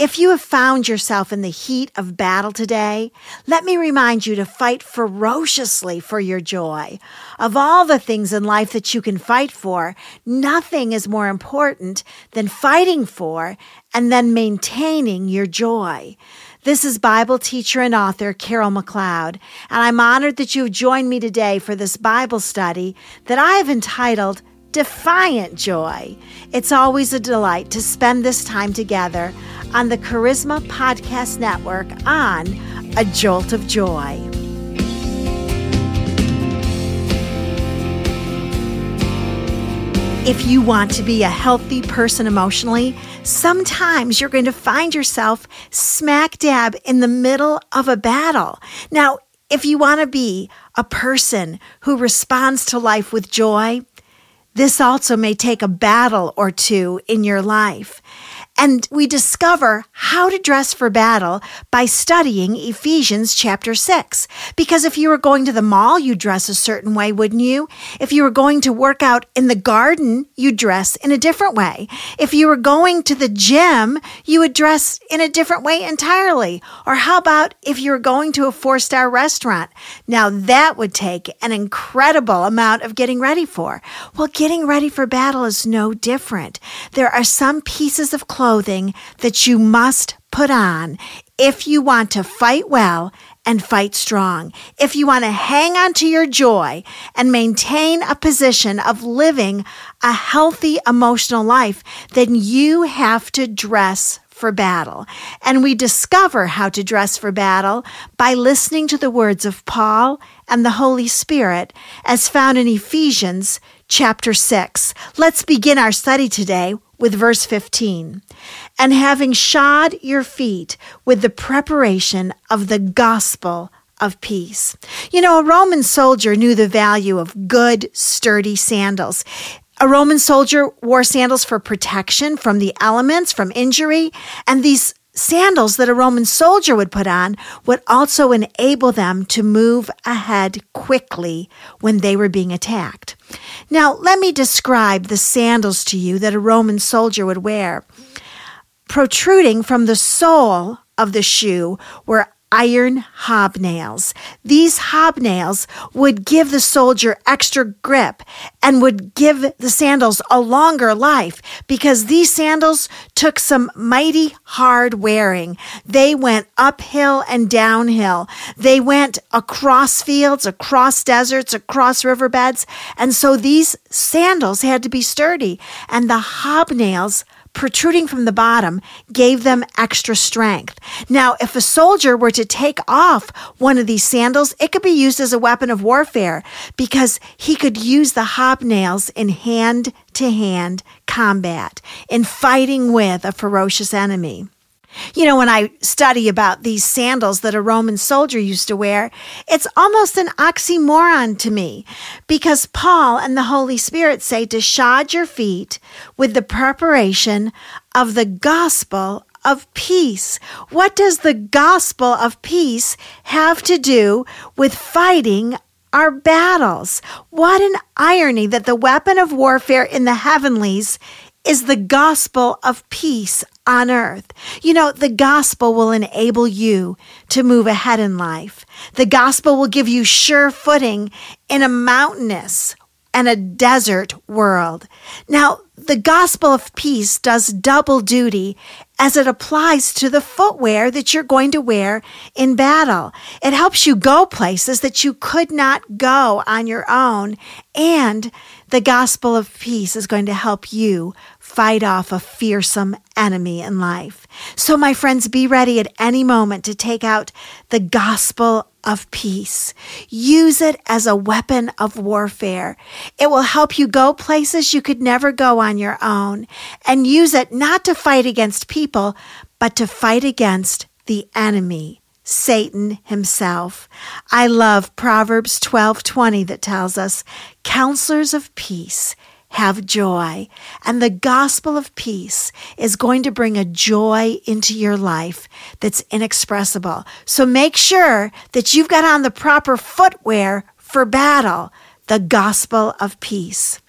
If you have found yourself in the heat of battle today, let me remind you to fight ferociously for your joy. Of all the things in life that you can fight for, nothing is more important than fighting for and then maintaining your joy. This is Bible teacher and author Carol McLeod, and I'm honored that you've joined me today for this Bible study that I have entitled Defiant Joy. It's always a delight to spend this time together on the Charisma Podcast Network on A Jolt of Joy. If you want to be a healthy person emotionally, sometimes you're going to find yourself smack dab in the middle of a battle. Now, if you want to be a person who responds to life with joy, this also may take a battle or two in your life. And we discover how to dress for battle by studying Ephesians chapter 6. Because if you were going to the mall, you'd dress a certain way, wouldn't you? If you were going to work out in the garden, you'd dress in a different way. If you were going to the gym, you would dress in a different way entirely. Or how about if you were going to a four star restaurant? Now that would take an incredible amount of getting ready for. Well, getting ready for battle is no different. There are some pieces of clothing clothing that you must put on if you want to fight well and fight strong. If you want to hang on to your joy and maintain a position of living a healthy emotional life, then you have to dress for battle. And we discover how to dress for battle by listening to the words of Paul and the Holy Spirit as found in Ephesians chapter 6. Let's begin our study today with verse 15. And having shod your feet with the preparation of the gospel of peace. You know, a Roman soldier knew the value of good, sturdy sandals. A Roman soldier wore sandals for protection from the elements, from injury, and these sandals that a Roman soldier would put on would also enable them to move ahead quickly when they were being attacked. Now, let me describe the sandals to you that a Roman soldier would wear. Protruding from the sole of the shoe were iron hobnails. These hobnails would give the soldier extra grip and would give the sandals a longer life because these sandals took some mighty hard wearing. They went uphill and downhill. They went across fields, across deserts, across riverbeds. And so these sandals had to be sturdy and the hobnails protruding from the bottom gave them extra strength. Now, if a soldier were to take off one of these sandals, it could be used as a weapon of warfare because he could use the hobnails in hand to hand combat, in fighting with a ferocious enemy. You know, when I study about these sandals that a Roman soldier used to wear, it's almost an oxymoron to me because Paul and the Holy Spirit say to shod your feet with the preparation of the gospel of peace. What does the gospel of peace have to do with fighting our battles? What an irony that the weapon of warfare in the heavenlies is the gospel of peace on earth. You know, the gospel will enable you to move ahead in life. The gospel will give you sure footing in a mountainous and a desert world. Now, the gospel of peace does double duty as it applies to the footwear that you're going to wear in battle. It helps you go places that you could not go on your own. And the gospel of peace is going to help you fight off a fearsome enemy in life. So, my friends, be ready at any moment to take out the gospel of peace. Use it as a weapon of warfare. It will help you go places you could never go on your own. And use it not to fight against people, but to fight against the enemy. Satan himself. I love Proverbs 12:20 that tells us, "Counselors of peace have joy. And the gospel of peace is going to bring a joy into your life that's inexpressible. So make sure that you've got on the proper footwear for battle, the gospel of peace.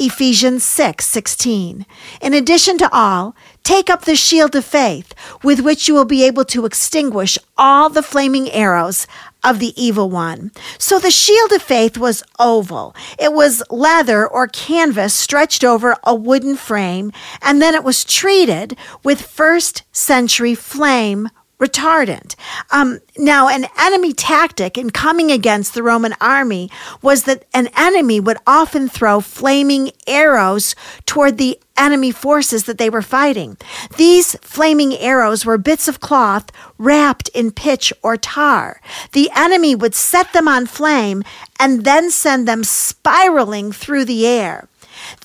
Ephesians 6 16. In addition to all, Take up the shield of faith, with which you will be able to extinguish all the flaming arrows of the evil one. So the shield of faith was oval. It was leather or canvas stretched over a wooden frame, and then it was treated with first century flame retardant. Um, now, an enemy tactic in coming against the Roman army was that an enemy would often throw flaming arrows toward the enemy forces that they were fighting. These flaming arrows were bits of cloth wrapped in pitch or tar. The enemy would set them on flame and then send them spiraling through the air.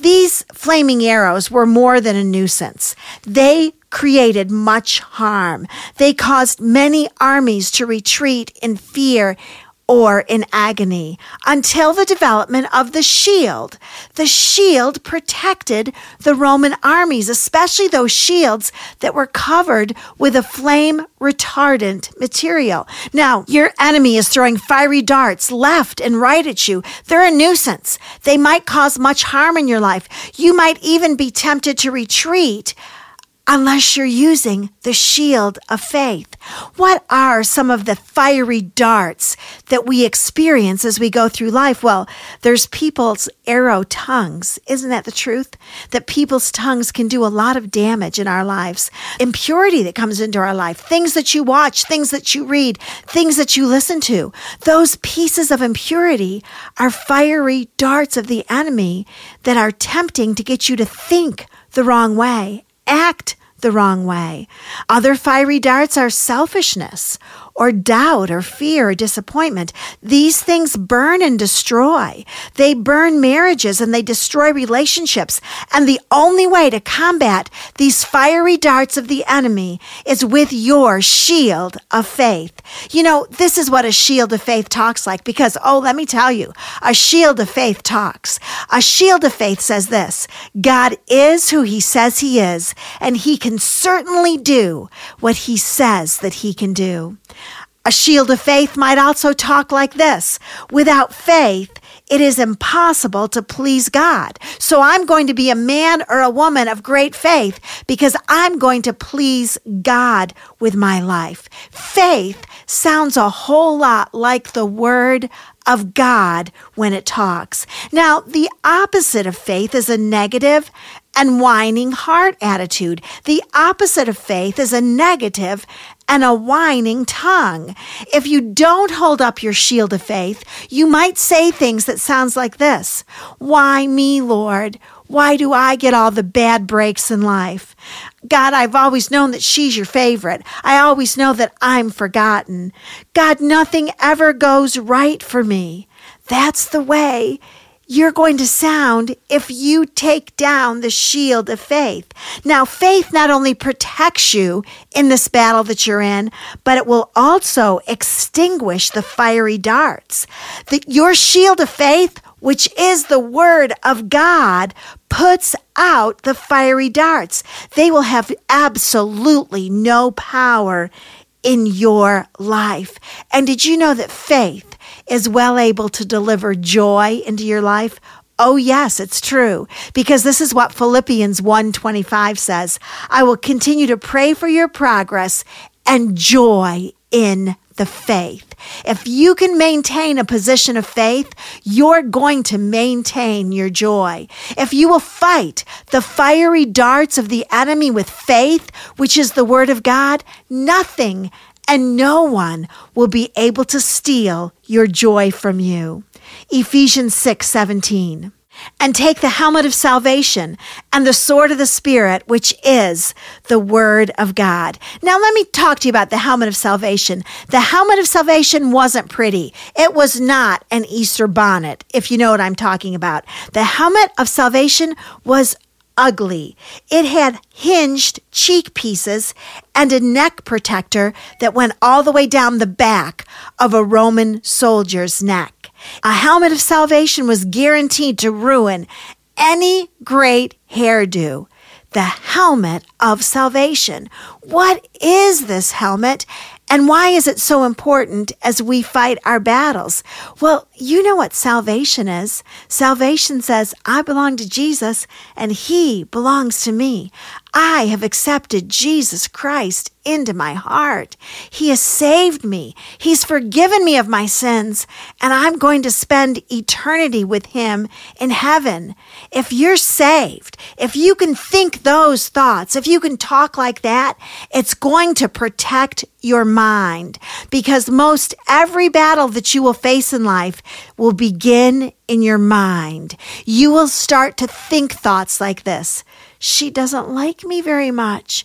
These flaming arrows were more than a nuisance. They created much harm. They caused many armies to retreat in fear or in agony until the development of the shield. The shield protected the Roman armies, especially those shields that were covered with a flame retardant material. Now, your enemy is throwing fiery darts left and right at you. They're a nuisance. They might cause much harm in your life. You might even be tempted to retreat unless you're using the shield of faith. What are some of the fiery darts that we experience as we go through life? Well, there's people's arrow tongues. Isn't that the truth? That people's tongues can do a lot of damage in our lives. Impurity that comes into our life, things that you watch, things that you read, things that you listen to. Those pieces of impurity are fiery darts of the enemy that are tempting to get you to think the wrong way act the wrong way. Other fiery darts are selfishness or doubt or fear or disappointment. These things burn and destroy. They burn marriages and they destroy relationships. And the only way to combat these fiery darts of the enemy is with your shield of faith. You know, this is what a shield of faith talks like because, oh, let me tell you, a shield of faith talks. A shield of faith says this God is who he says he is, and he can certainly do what he says that he can do. A shield of faith might also talk like this. Without faith, it is impossible to please God. So I'm going to be a man or a woman of great faith because I'm going to please God with my life. Faith sounds a whole lot like the word of God when it talks. Now, the opposite of faith is a negative and whining heart attitude. The opposite of faith is a negative and a whining tongue. If you don't hold up your shield of faith, you might say things that sounds like this. Why me, Lord? Why do I get all the bad breaks in life? God, I've always known that she's your favorite. I always know that I'm forgotten. God, nothing ever goes right for me. That's the way you're going to sound if you take down the shield of faith. Now, faith not only protects you in this battle that you're in, but it will also extinguish the fiery darts. That your shield of faith, which is the word of God, puts out the fiery darts. They will have absolutely no power in your life. And did you know that faith is well able to deliver joy into your life? Oh yes, it's true. Because this is what Philippians 1:25 says. I will continue to pray for your progress and joy in the faith. If you can maintain a position of faith, you're going to maintain your joy. If you will fight the fiery darts of the enemy with faith, which is the word of God, nothing and no one will be able to steal your joy from you. Ephesians 6 17. And take the helmet of salvation and the sword of the Spirit, which is the Word of God. Now, let me talk to you about the helmet of salvation. The helmet of salvation wasn't pretty. It was not an Easter bonnet, if you know what I'm talking about. The helmet of salvation was ugly. It had hinged cheek pieces and a neck protector that went all the way down the back of a Roman soldier's neck. A helmet of salvation was guaranteed to ruin any great hairdo. The helmet of salvation. What is this helmet and why is it so important as we fight our battles? Well, you know what salvation is. Salvation says, I belong to Jesus and he belongs to me. I have accepted Jesus Christ into my heart. He has saved me. He's forgiven me of my sins, and I'm going to spend eternity with Him in heaven. If you're saved, if you can think those thoughts, if you can talk like that, it's going to protect your mind because most every battle that you will face in life will begin in your mind. You will start to think thoughts like this. She doesn't like me very much.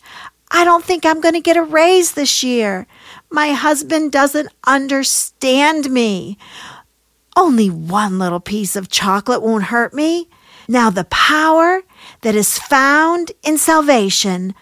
I don't think I'm going to get a raise this year. My husband doesn't understand me. Only one little piece of chocolate won't hurt me. Now, the power that is found in salvation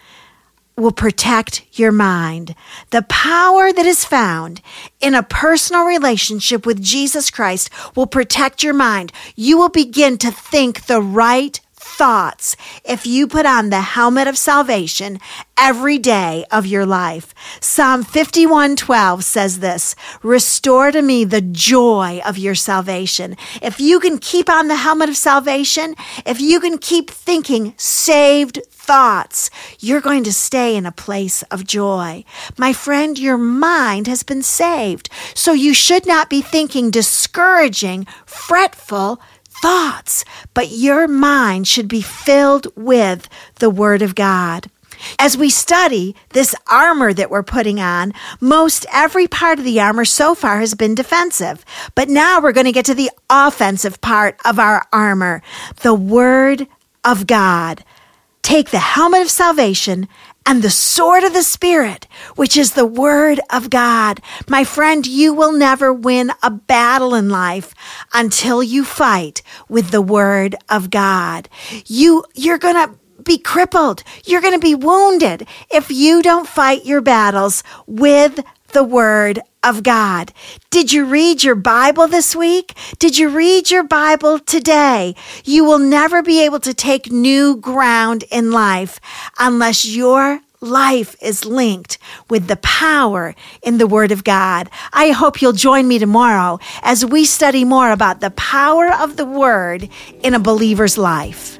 will protect your mind. The power that is found in a personal relationship with Jesus Christ will protect your mind. You will begin to think the right thoughts if you put on the helmet of salvation every day of your life. Psalm 51:12 says this, "Restore to me the joy of your salvation." If you can keep on the helmet of salvation, if you can keep thinking saved thoughts, you're going to stay in a place of joy. My friend, your mind has been saved. So you should not be thinking discouraging, fretful, thoughts, but your mind should be filled with the Word of God. As we study this armor that we're putting on, most every part of the armor so far has been defensive. But now we're going to get to the offensive part of our armor, the Word of God. Take the helmet of salvation and the sword of the Spirit, which is the Word of God. My friend, you will never win a battle in life until you fight with the Word of God. You, you're gonna be crippled. You're to be wounded if you don't fight your battles with the Word of God. Did you read your Bible this week? Did you read your Bible today? You will never be able to take new ground in life unless your life is linked with the power in the Word of God. I hope you'll join me tomorrow as we study more about the power of the Word in a believer's life.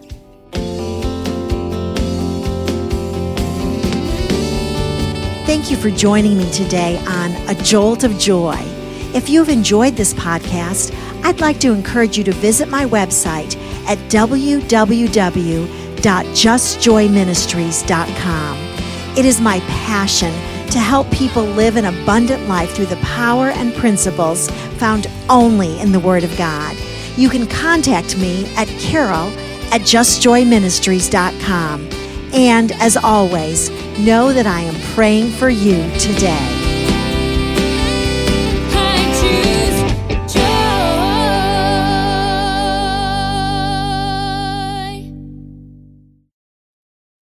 Thank you for joining me today on A Jolt of Joy. If you've enjoyed this podcast, I'd like to encourage you to visit my website at www.justjoyministries.com. It is my passion to help people live an abundant life through the power and principles found only in the Word of God. You can contact me at carol at justjoyministries.com. And as always, know that I am praying for you today.